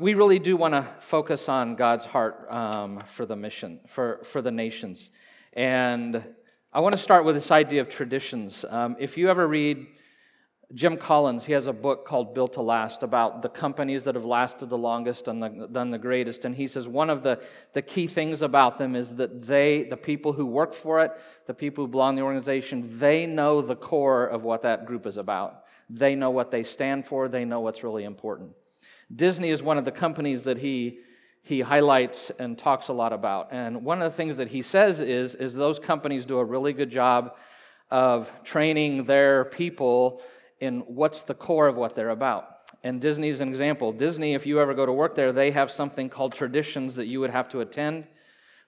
We really do want to focus on God's heart um, for the mission, for, for the nations. And I want to start with this idea of traditions. Um, if you ever read Jim Collins, he has a book called Built to Last about the companies that have lasted the longest and the, done the greatest. And he says one of the, the key things about them is that they, the people who work for it, the people who belong to the organization, they know the core of what that group is about. They know what they stand for, they know what's really important. Disney is one of the companies that he, he highlights and talks a lot about. And one of the things that he says is, is those companies do a really good job of training their people in what's the core of what they're about. And Disney is an example. Disney, if you ever go to work there, they have something called traditions that you would have to attend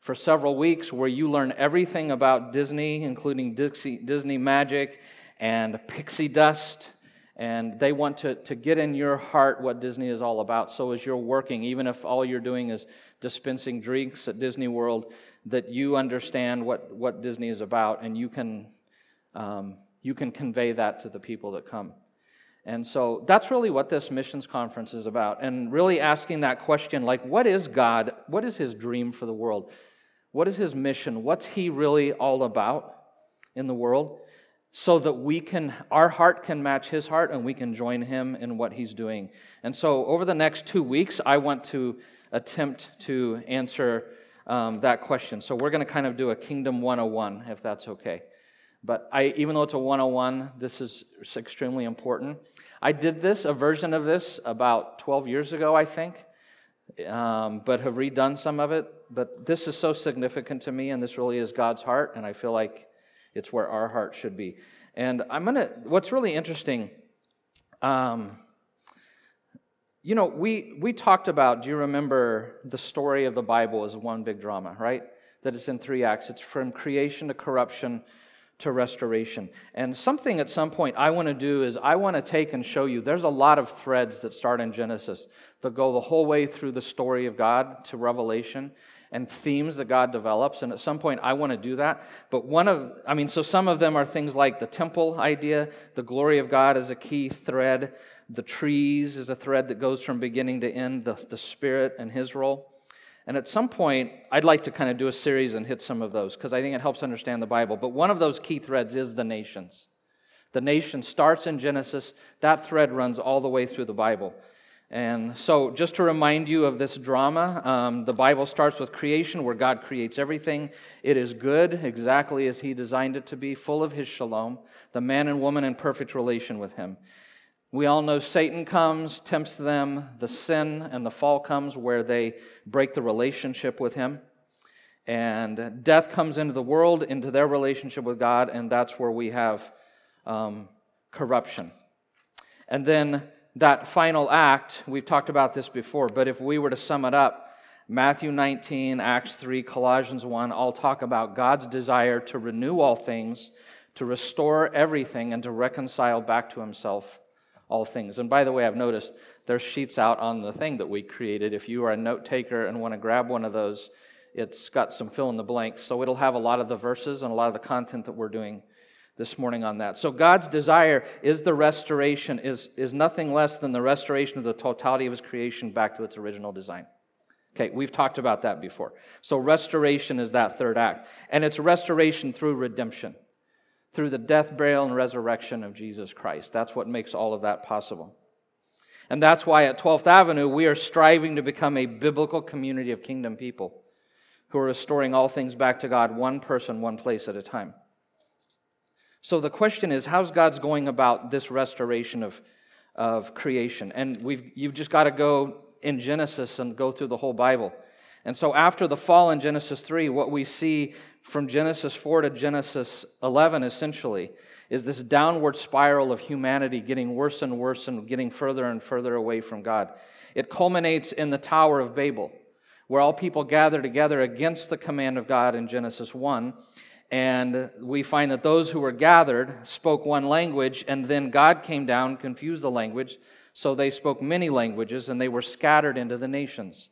for several weeks where you learn everything about Disney, including Dixie, Disney magic and pixie dust. And they want to, to get in your heart what Disney is all about. So as you're working, even if all you're doing is dispensing drinks at Disney World, that you understand what, what Disney is about and you can um, you can convey that to the people that come. And so that's really what this missions conference is about. And really asking that question like, what is God? What is his dream for the world? What is his mission? What's he really all about in the world? So that we can, our heart can match his heart and we can join him in what he's doing. And so over the next two weeks, I want to attempt to answer um, that question. So we're going to kind of do a Kingdom 101, if that's okay. But I, even though it's a 101, this is extremely important. I did this, a version of this, about 12 years ago, I think, um, but have redone some of it. But this is so significant to me, and this really is God's heart, and I feel like it's where our heart should be. And I'm going to, what's really interesting, um, you know, we, we talked about, do you remember the story of the Bible as one big drama, right? That it's in three acts. It's from creation to corruption to restoration. And something at some point I want to do is I want to take and show you there's a lot of threads that start in Genesis that go the whole way through the story of God to Revelation and themes that God develops. And at some point I want to do that. But one of, I mean, so some of them are things like the temple idea, the glory of God is a key thread, the trees is a thread that goes from beginning to end, the, the Spirit and His role. And at some point, I'd like to kind of do a series and hit some of those because I think it helps understand the Bible. But one of those key threads is the nations. The nation starts in Genesis, that thread runs all the way through the Bible. And so, just to remind you of this drama, um, the Bible starts with creation, where God creates everything. It is good, exactly as He designed it to be, full of His shalom, the man and woman in perfect relation with Him. We all know Satan comes, tempts them, the sin and the fall comes where they break the relationship with him. And death comes into the world, into their relationship with God, and that's where we have um, corruption. And then that final act, we've talked about this before, but if we were to sum it up, Matthew 19, Acts 3, Colossians 1 all talk about God's desire to renew all things, to restore everything, and to reconcile back to himself all things. And by the way, I've noticed there's sheets out on the thing that we created. If you are a note taker and want to grab one of those, it's got some fill in the blanks. So it'll have a lot of the verses and a lot of the content that we're doing this morning on that. So God's desire is the restoration, is, is nothing less than the restoration of the totality of his creation back to its original design. Okay, we've talked about that before. So restoration is that third act. And it's restoration through redemption through the death, burial, and resurrection of Jesus Christ. That's what makes all of that possible. And that's why at 12th Avenue, we are striving to become a biblical community of kingdom people who are restoring all things back to God, one person, one place at a time. So the question is how's God's going about this restoration of, of creation? And we've, you've just got to go in Genesis and go through the whole Bible. And so after the fall in Genesis 3, what we see from Genesis 4 to Genesis 11, essentially, is this downward spiral of humanity getting worse and worse and getting further and further away from God. It culminates in the Tower of Babel, where all people gather together against the command of God in Genesis 1. And we find that those who were gathered spoke one language, and then God came down, confused the language, so they spoke many languages, and they were scattered into the nations.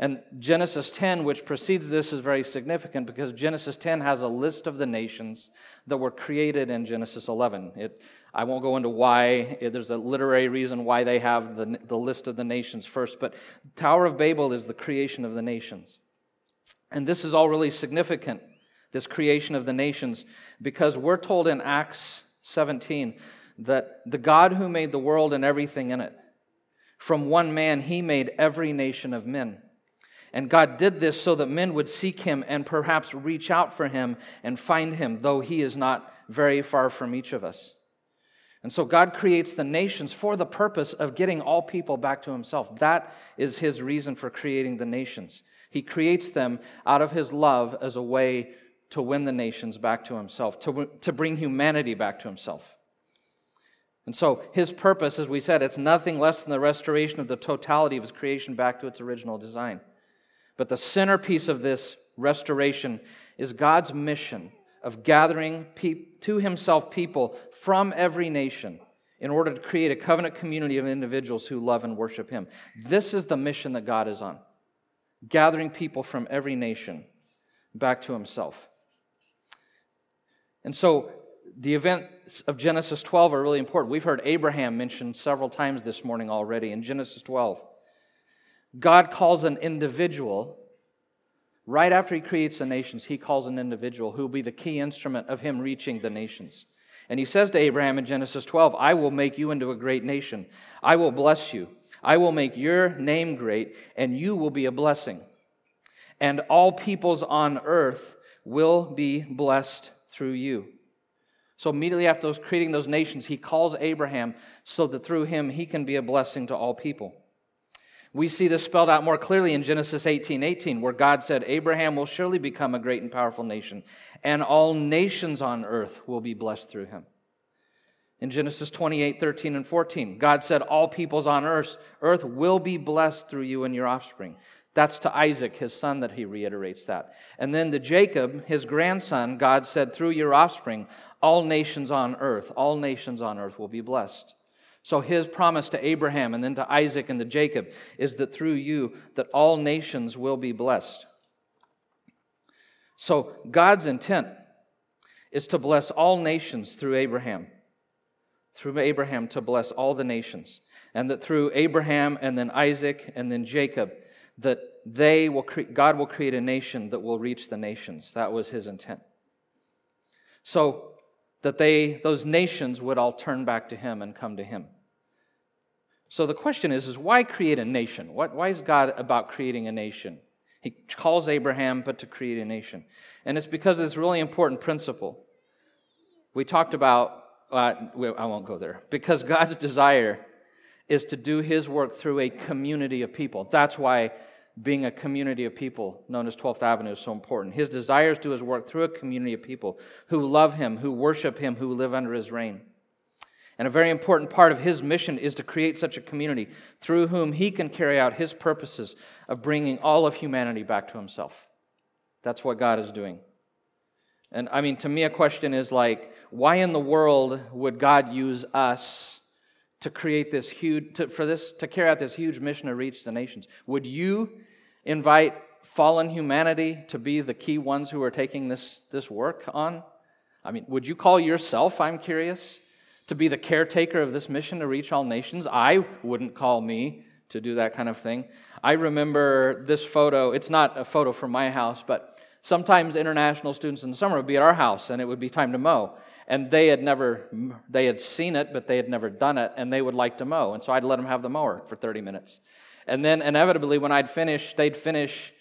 And Genesis 10, which precedes this, is very significant because Genesis 10 has a list of the nations that were created in Genesis 11. It, I won't go into why. There's a literary reason why they have the, the list of the nations first. But Tower of Babel is the creation of the nations. And this is all really significant, this creation of the nations, because we're told in Acts 17 that the God who made the world and everything in it, from one man, he made every nation of men. And God did this so that men would seek him and perhaps reach out for him and find him, though he is not very far from each of us. And so God creates the nations for the purpose of getting all people back to himself. That is his reason for creating the nations. He creates them out of his love as a way to win the nations back to himself, to, to bring humanity back to himself. And so his purpose, as we said, it's nothing less than the restoration of the totality of his creation back to its original design. But the centerpiece of this restoration is God's mission of gathering pe- to himself people from every nation in order to create a covenant community of individuals who love and worship him. This is the mission that God is on gathering people from every nation back to himself. And so the events of Genesis 12 are really important. We've heard Abraham mentioned several times this morning already in Genesis 12. God calls an individual, right after he creates the nations, he calls an individual who will be the key instrument of him reaching the nations. And he says to Abraham in Genesis 12, I will make you into a great nation. I will bless you. I will make your name great, and you will be a blessing. And all peoples on earth will be blessed through you. So immediately after creating those nations, he calls Abraham so that through him he can be a blessing to all people. We see this spelled out more clearly in Genesis 18 18, where God said, Abraham will surely become a great and powerful nation, and all nations on earth will be blessed through him. In Genesis 28 13 and 14, God said, All peoples on earth, earth will be blessed through you and your offspring. That's to Isaac, his son, that he reiterates that. And then to Jacob, his grandson, God said, Through your offspring, all nations on earth, all nations on earth will be blessed. So his promise to Abraham and then to Isaac and to Jacob is that through you that all nations will be blessed. So God's intent is to bless all nations through Abraham. Through Abraham to bless all the nations. And that through Abraham and then Isaac and then Jacob that they will cre- God will create a nation that will reach the nations. That was his intent. So that they those nations would all turn back to him and come to him. So the question is, is why create a nation? What, why is God about creating a nation? He calls Abraham, but to create a nation. And it's because of this really important principle. We talked about, uh, I won't go there, because God's desire is to do his work through a community of people. That's why being a community of people known as 12th Avenue is so important. His desire is to do his work through a community of people who love him, who worship him, who live under his reign. And a very important part of his mission is to create such a community through whom he can carry out his purposes of bringing all of humanity back to himself. That's what God is doing. And I mean, to me, a question is like, why in the world would God use us to create this huge, to, for this, to carry out this huge mission to reach the nations? Would you invite fallen humanity to be the key ones who are taking this, this work on? I mean, would you call yourself, I'm curious, to be the caretaker of this mission to reach all nations. I wouldn't call me to do that kind of thing. I remember this photo. It's not a photo from my house, but sometimes international students in the summer would be at our house and it would be time to mow. And they had never, they had seen it, but they had never done it, and they would like to mow. And so I'd let them have the mower for 30 minutes. And then inevitably, when I'd finish, they'd finish,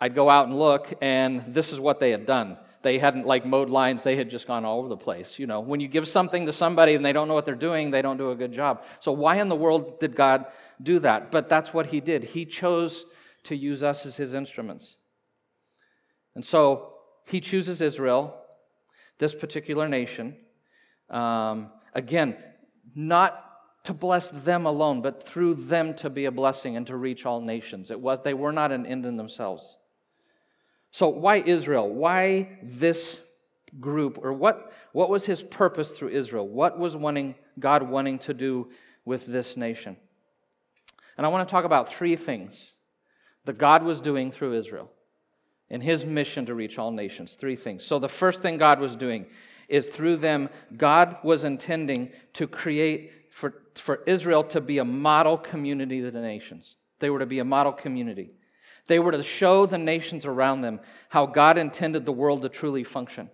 I'd go out and look, and this is what they had done they hadn't like mowed lines, they had just gone all over the place. You know, when you give something to somebody and they don't know what they're doing, they don't do a good job. So, why in the world did God do that? But that's what He did. He chose to use us as His instruments. And so, He chooses Israel, this particular nation. Um, again, not to bless them alone, but through them to be a blessing and to reach all nations. It was, they were not an end in themselves. So, why Israel? Why this group? Or what, what was his purpose through Israel? What was wanting, God wanting to do with this nation? And I want to talk about three things that God was doing through Israel in his mission to reach all nations. Three things. So, the first thing God was doing is through them, God was intending to create for, for Israel to be a model community to the nations. They were to be a model community. They were to show the nations around them how God intended the world to truly function.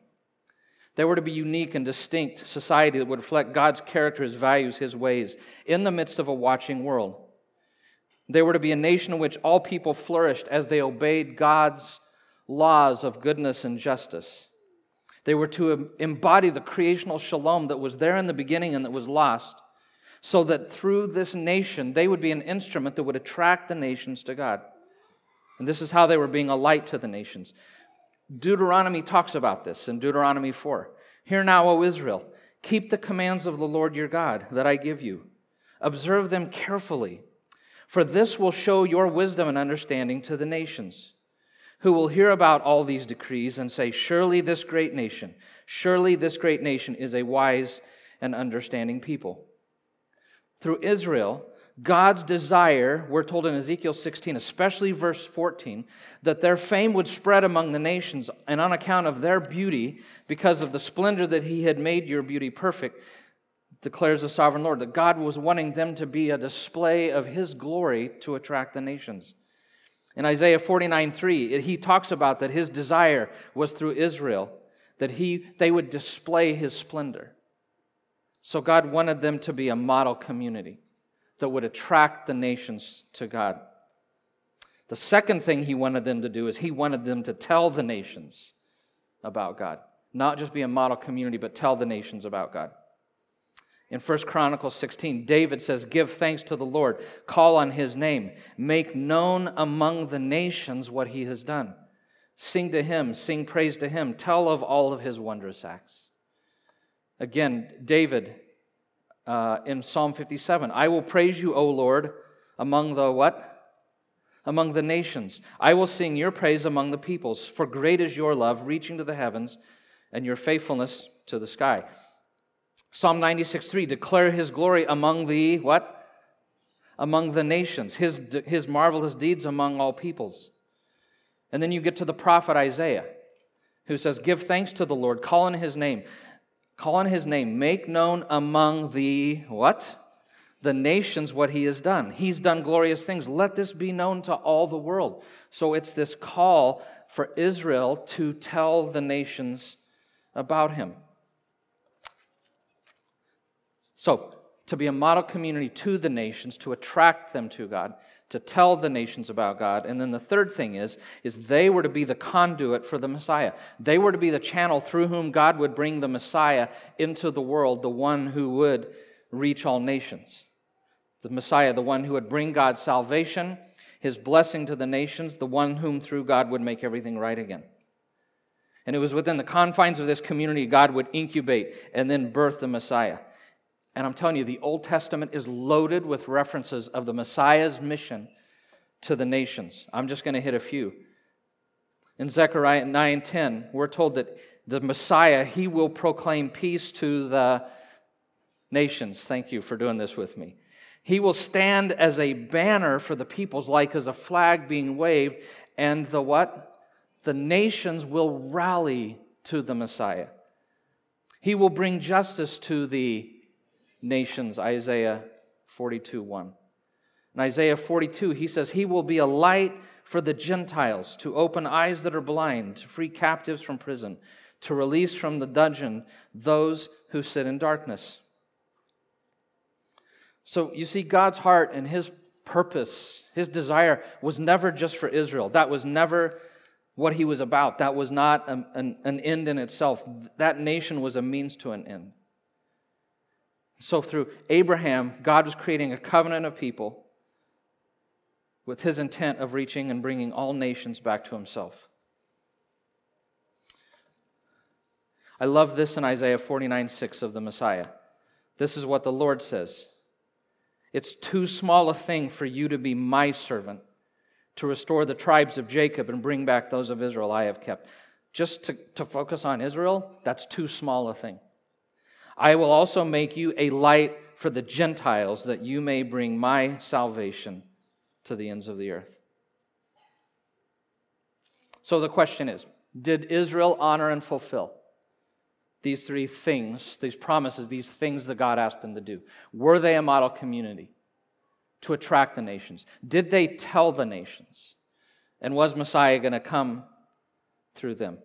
They were to be unique and distinct society that would reflect God's character, His values, His ways in the midst of a watching world. They were to be a nation in which all people flourished as they obeyed God's laws of goodness and justice. They were to embody the creational shalom that was there in the beginning and that was lost, so that through this nation they would be an instrument that would attract the nations to God. And this is how they were being a light to the nations. Deuteronomy talks about this in Deuteronomy 4. Hear now, O Israel, keep the commands of the Lord your God that I give you. Observe them carefully, for this will show your wisdom and understanding to the nations who will hear about all these decrees and say, Surely this great nation, surely this great nation is a wise and understanding people. Through Israel, God's desire, we're told in Ezekiel 16, especially verse 14, that their fame would spread among the nations, and on account of their beauty, because of the splendor that He had made your beauty perfect, declares the sovereign Lord, that God was wanting them to be a display of His glory to attract the nations. In Isaiah 49 3, he talks about that his desire was through Israel, that he, they would display his splendor. So God wanted them to be a model community that would attract the nations to God. The second thing he wanted them to do is he wanted them to tell the nations about God. Not just be a model community, but tell the nations about God. In 1 Chronicles 16, David says, Give thanks to the Lord, call on his name, make known among the nations what he has done. Sing to him, sing praise to him, tell of all of his wondrous acts. Again, David uh, in Psalm 57 I will praise you, O Lord, among the what? Among the nations. I will sing your praise among the peoples, for great is your love, reaching to the heavens, and your faithfulness to the sky. Psalm 96 3 declare his glory among the what? Among the nations, his, his marvelous deeds among all peoples. And then you get to the prophet Isaiah, who says, Give thanks to the Lord, call on his name. Call on his name, make known among the what? The nations what he has done. He's done glorious things. Let this be known to all the world. So it's this call for Israel to tell the nations about him. So, to be a model community to the nations, to attract them to God, to tell the nations about God. And then the third thing is, is they were to be the conduit for the Messiah. They were to be the channel through whom God would bring the Messiah into the world, the one who would reach all nations. The Messiah, the one who would bring God's salvation, his blessing to the nations, the one whom through God would make everything right again. And it was within the confines of this community God would incubate and then birth the Messiah. And I'm telling you, the Old Testament is loaded with references of the Messiah's mission to the nations. I'm just going to hit a few. In Zechariah 9:10, we're told that the Messiah, he will proclaim peace to the nations. Thank you for doing this with me. He will stand as a banner for the peoples, like as a flag being waved, and the what? The nations will rally to the Messiah. He will bring justice to the nations, Isaiah 42 1. In Isaiah 42, he says, He will be a light for the Gentiles, to open eyes that are blind, to free captives from prison, to release from the dungeon those who sit in darkness. So you see, God's heart and his purpose, his desire was never just for Israel. That was never what he was about. That was not an, an, an end in itself. That nation was a means to an end. So, through Abraham, God was creating a covenant of people with his intent of reaching and bringing all nations back to himself. I love this in Isaiah 49 6 of the Messiah. This is what the Lord says It's too small a thing for you to be my servant, to restore the tribes of Jacob and bring back those of Israel I have kept. Just to, to focus on Israel, that's too small a thing. I will also make you a light for the Gentiles, that you may bring my salvation to the ends of the earth. So the question is Did Israel honor and fulfill these three things, these promises, these things that God asked them to do? Were they a model community to attract the nations? Did they tell the nations? And was Messiah going to come through them?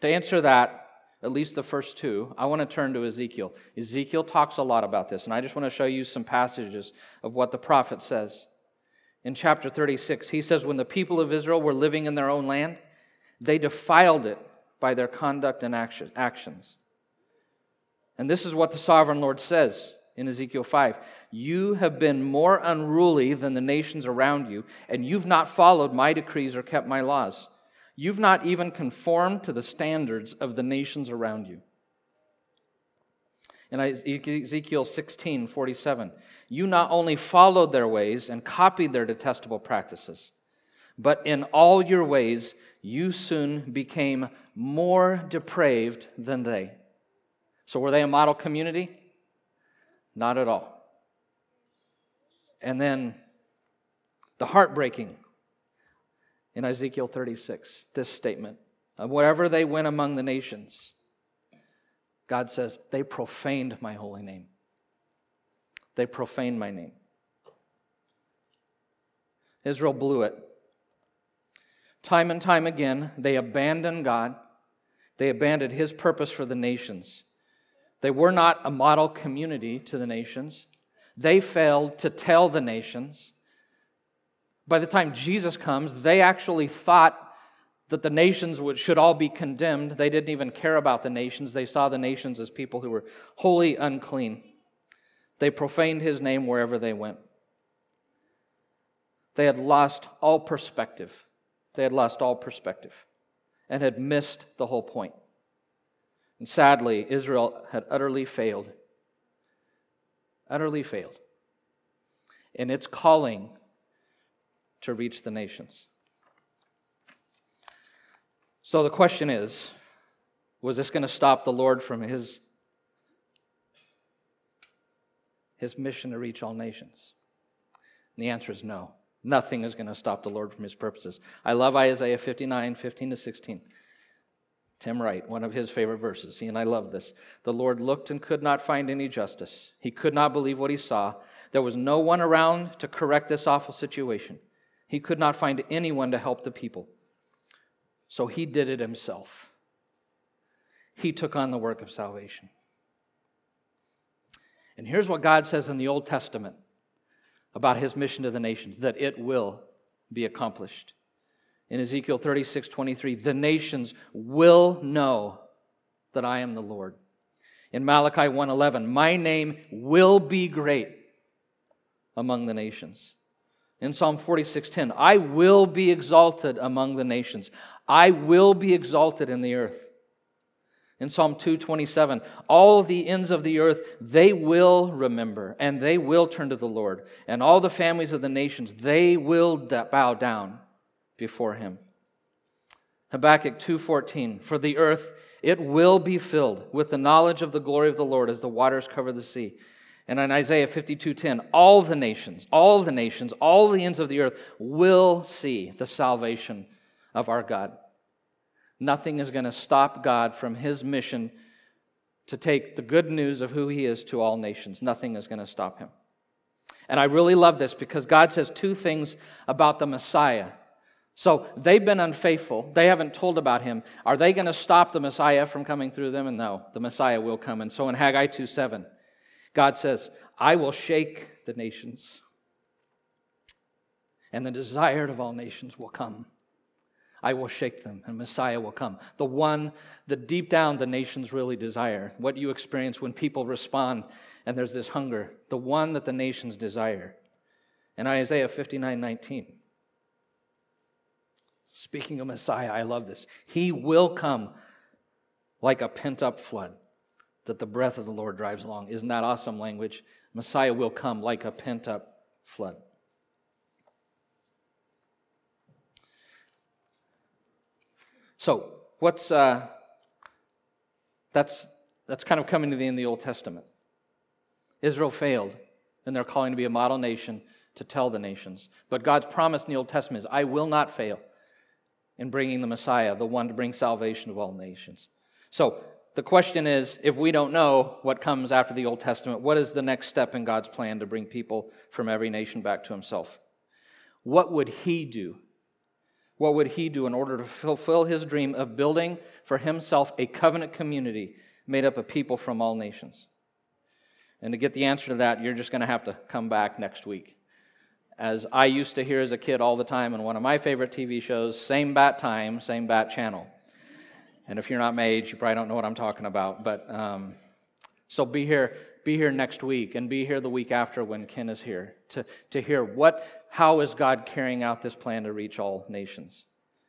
To answer that, at least the first two, I want to turn to Ezekiel. Ezekiel talks a lot about this, and I just want to show you some passages of what the prophet says. In chapter 36, he says, When the people of Israel were living in their own land, they defiled it by their conduct and actions. And this is what the sovereign Lord says in Ezekiel 5 You have been more unruly than the nations around you, and you've not followed my decrees or kept my laws. You've not even conformed to the standards of the nations around you. In Ezekiel 16, 47, you not only followed their ways and copied their detestable practices, but in all your ways you soon became more depraved than they. So, were they a model community? Not at all. And then the heartbreaking in Ezekiel 36, this statement uh, wherever they went among the nations, God says, they profaned my holy name. They profaned my name. Israel blew it. Time and time again, they abandoned God. They abandoned his purpose for the nations. They were not a model community to the nations. They failed to tell the nations by the time Jesus comes, they actually thought that the nations would, should all be condemned. They didn't even care about the nations. They saw the nations as people who were wholly unclean. They profaned his name wherever they went. They had lost all perspective. They had lost all perspective and had missed the whole point. And sadly, Israel had utterly failed. Utterly failed in its calling to reach the nations. So the question is was this going to stop the Lord from his, his mission to reach all nations? And the answer is no. Nothing is going to stop the Lord from his purposes. I love Isaiah 59, 15 to 16. Tim Wright, one of his favorite verses. He and I love this. The Lord looked and could not find any justice. He could not believe what he saw. There was no one around to correct this awful situation. He could not find anyone to help the people. So he did it himself. He took on the work of salvation. And here's what God says in the Old Testament about his mission to the nations that it will be accomplished. In Ezekiel 36 23, the nations will know that I am the Lord. In Malachi 1:11, my name will be great among the nations. In Psalm 46:10, I will be exalted among the nations. I will be exalted in the earth. In Psalm 227, all the ends of the earth they will remember and they will turn to the Lord, and all the families of the nations they will bow down before him. Habakkuk 2:14, for the earth it will be filled with the knowledge of the glory of the Lord as the waters cover the sea. And in Isaiah 52:10, all the nations, all the nations, all the ends of the earth will see the salvation of our God. Nothing is going to stop God from his mission to take the good news of who he is to all nations. Nothing is going to stop him. And I really love this because God says two things about the Messiah. So they've been unfaithful. They haven't told about him. Are they going to stop the Messiah from coming through them? And no, the Messiah will come. And so in Haggai 2 7, God says, I will shake the nations, and the desired of all nations will come. I will shake them, and Messiah will come. The one that deep down the nations really desire. What you experience when people respond and there's this hunger. The one that the nations desire. In Isaiah 59 19. Speaking of Messiah, I love this. He will come like a pent up flood that the breath of the Lord drives along. Isn't that awesome language? Messiah will come like a pent up flood. So, what's uh, that's that's kind of coming to the end of the Old Testament. Israel failed, and they're calling to be a model nation to tell the nations. But God's promise in the Old Testament is, "I will not fail." in bringing the Messiah, the one to bring salvation to all nations. So the question is if we don't know what comes after the Old Testament, what is the next step in God's plan to bring people from every nation back to himself? What would he do? What would he do in order to fulfill his dream of building for himself a covenant community made up of people from all nations? And to get the answer to that, you're just going to have to come back next week. As I used to hear as a kid all the time in one of my favorite TV shows, same bat time, same bat channel. And if you're not my age, you probably don't know what I'm talking about. But um, so be here, be here next week, and be here the week after when Ken is here to, to hear what, how is God carrying out this plan to reach all nations.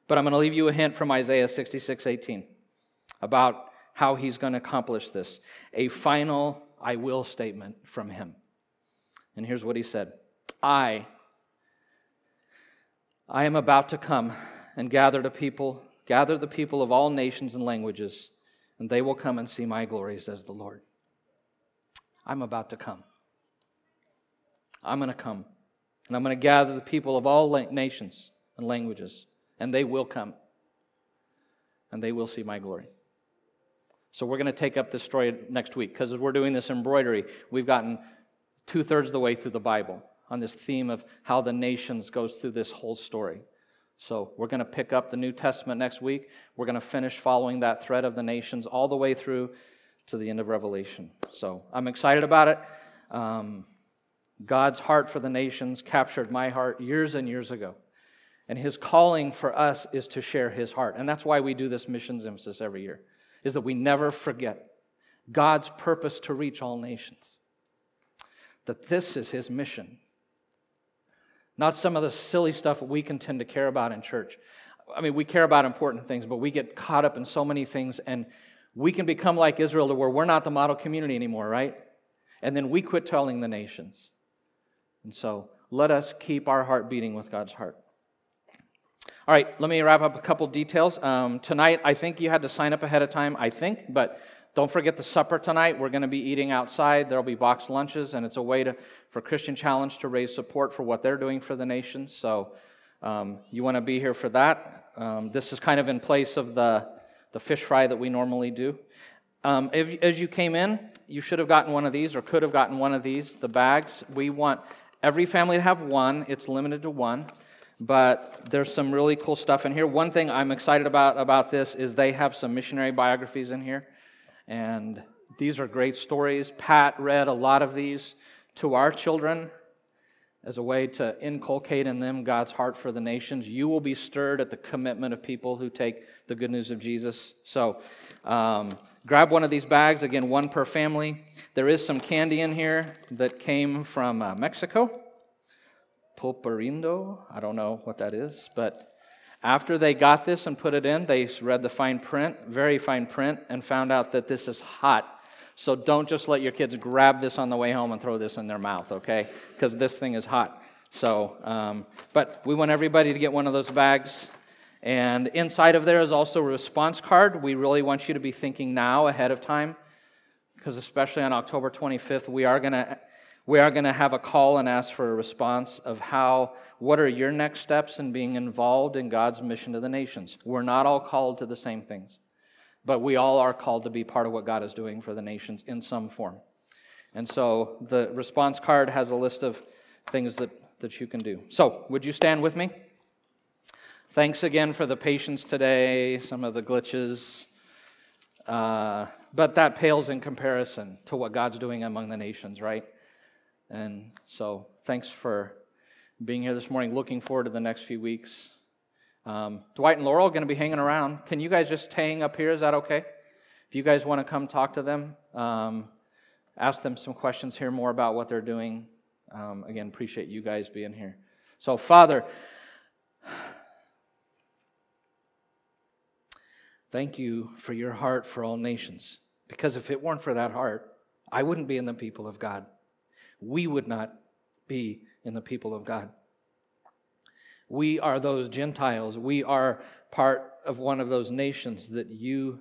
But I'm going to leave you a hint from Isaiah 66:18 about how he's going to accomplish this. A final I will statement from him. And here's what he said I, I am about to come and gather the people Gather the people of all nations and languages, and they will come and see my glory, says the Lord. I'm about to come. I'm going to come. And I'm going to gather the people of all nations and languages, and they will come. And they will see my glory. So we're going to take up this story next week because as we're doing this embroidery, we've gotten two thirds of the way through the Bible on this theme of how the nations goes through this whole story. So we're going to pick up the New Testament next week. We're going to finish following that thread of the nations all the way through to the end of Revelation. So I'm excited about it. Um, God's heart for the nations captured my heart years and years ago. And his calling for us is to share his heart. And that's why we do this missions emphasis every year, is that we never forget God's purpose to reach all nations. That this is his mission not some of the silly stuff we can tend to care about in church. I mean, we care about important things, but we get caught up in so many things, and we can become like Israel to where we're not the model community anymore, right? And then we quit telling the nations. And so let us keep our heart beating with God's heart. All right, let me wrap up a couple details. Um, tonight, I think you had to sign up ahead of time, I think, but don't forget the supper tonight. We're going to be eating outside. There'll be boxed lunches, and it's a way to, for Christian Challenge to raise support for what they're doing for the nation. So um, you want to be here for that. Um, this is kind of in place of the, the fish fry that we normally do. Um, if, as you came in, you should have gotten one of these or could have gotten one of these, the bags. We want every family to have one, it's limited to one. But there's some really cool stuff in here. One thing I'm excited about about this is they have some missionary biographies in here. And these are great stories. Pat read a lot of these to our children as a way to inculcate in them God's heart for the nations. You will be stirred at the commitment of people who take the good news of Jesus. So, um, grab one of these bags, again, one per family. There is some candy in here that came from uh, Mexico. Pulparindo. I don't know what that is, but after they got this and put it in, they read the fine print, very fine print, and found out that this is hot. So don't just let your kids grab this on the way home and throw this in their mouth, okay? Because this thing is hot. So, um, but we want everybody to get one of those bags. And inside of there is also a response card. We really want you to be thinking now ahead of time, because especially on October 25th, we are going to we are going to have a call and ask for a response of how, what are your next steps in being involved in God's mission to the nations? We're not all called to the same things, but we all are called to be part of what God is doing for the nations in some form. And so the response card has a list of things that, that you can do. So, would you stand with me? Thanks again for the patience today, some of the glitches. Uh, but that pales in comparison to what God's doing among the nations, right? And so, thanks for being here this morning. Looking forward to the next few weeks. Um, Dwight and Laurel are going to be hanging around. Can you guys just hang up here? Is that okay? If you guys want to come talk to them, um, ask them some questions, hear more about what they're doing. Um, again, appreciate you guys being here. So, Father, thank you for your heart for all nations. Because if it weren't for that heart, I wouldn't be in the people of God we would not be in the people of God. We are those Gentiles. We are part of one of those nations that you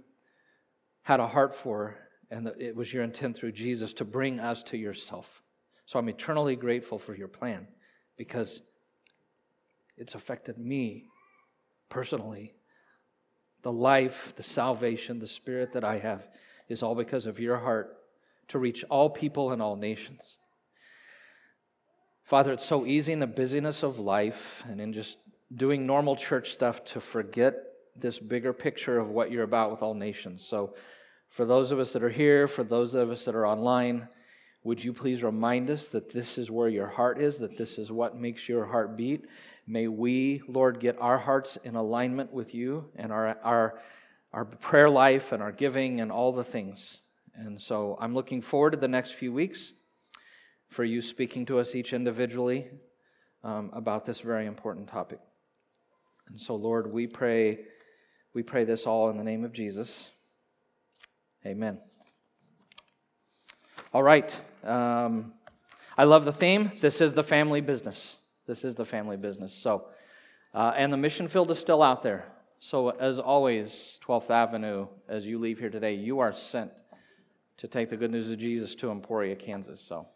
had a heart for, and that it was your intent through Jesus to bring us to yourself. So I'm eternally grateful for your plan because it's affected me personally the life, the salvation, the spirit that I have is all because of your heart to reach all people and all nations. Father, it's so easy in the busyness of life and in just doing normal church stuff to forget this bigger picture of what you're about with all nations. So, for those of us that are here, for those of us that are online, would you please remind us that this is where your heart is, that this is what makes your heart beat? May we, Lord, get our hearts in alignment with you and our, our, our prayer life and our giving and all the things. And so I'm looking forward to the next few weeks for you speaking to us each individually um, about this very important topic. And so, Lord, we pray, we pray this all in the name of Jesus. Amen. All right. Um, I love the theme. This is the family business. This is the family business. So, uh, and the mission field is still out there. So, as always, 12th Avenue, as you leave here today, you are sent to take the good news of Jesus to Emporia, Kansas. So,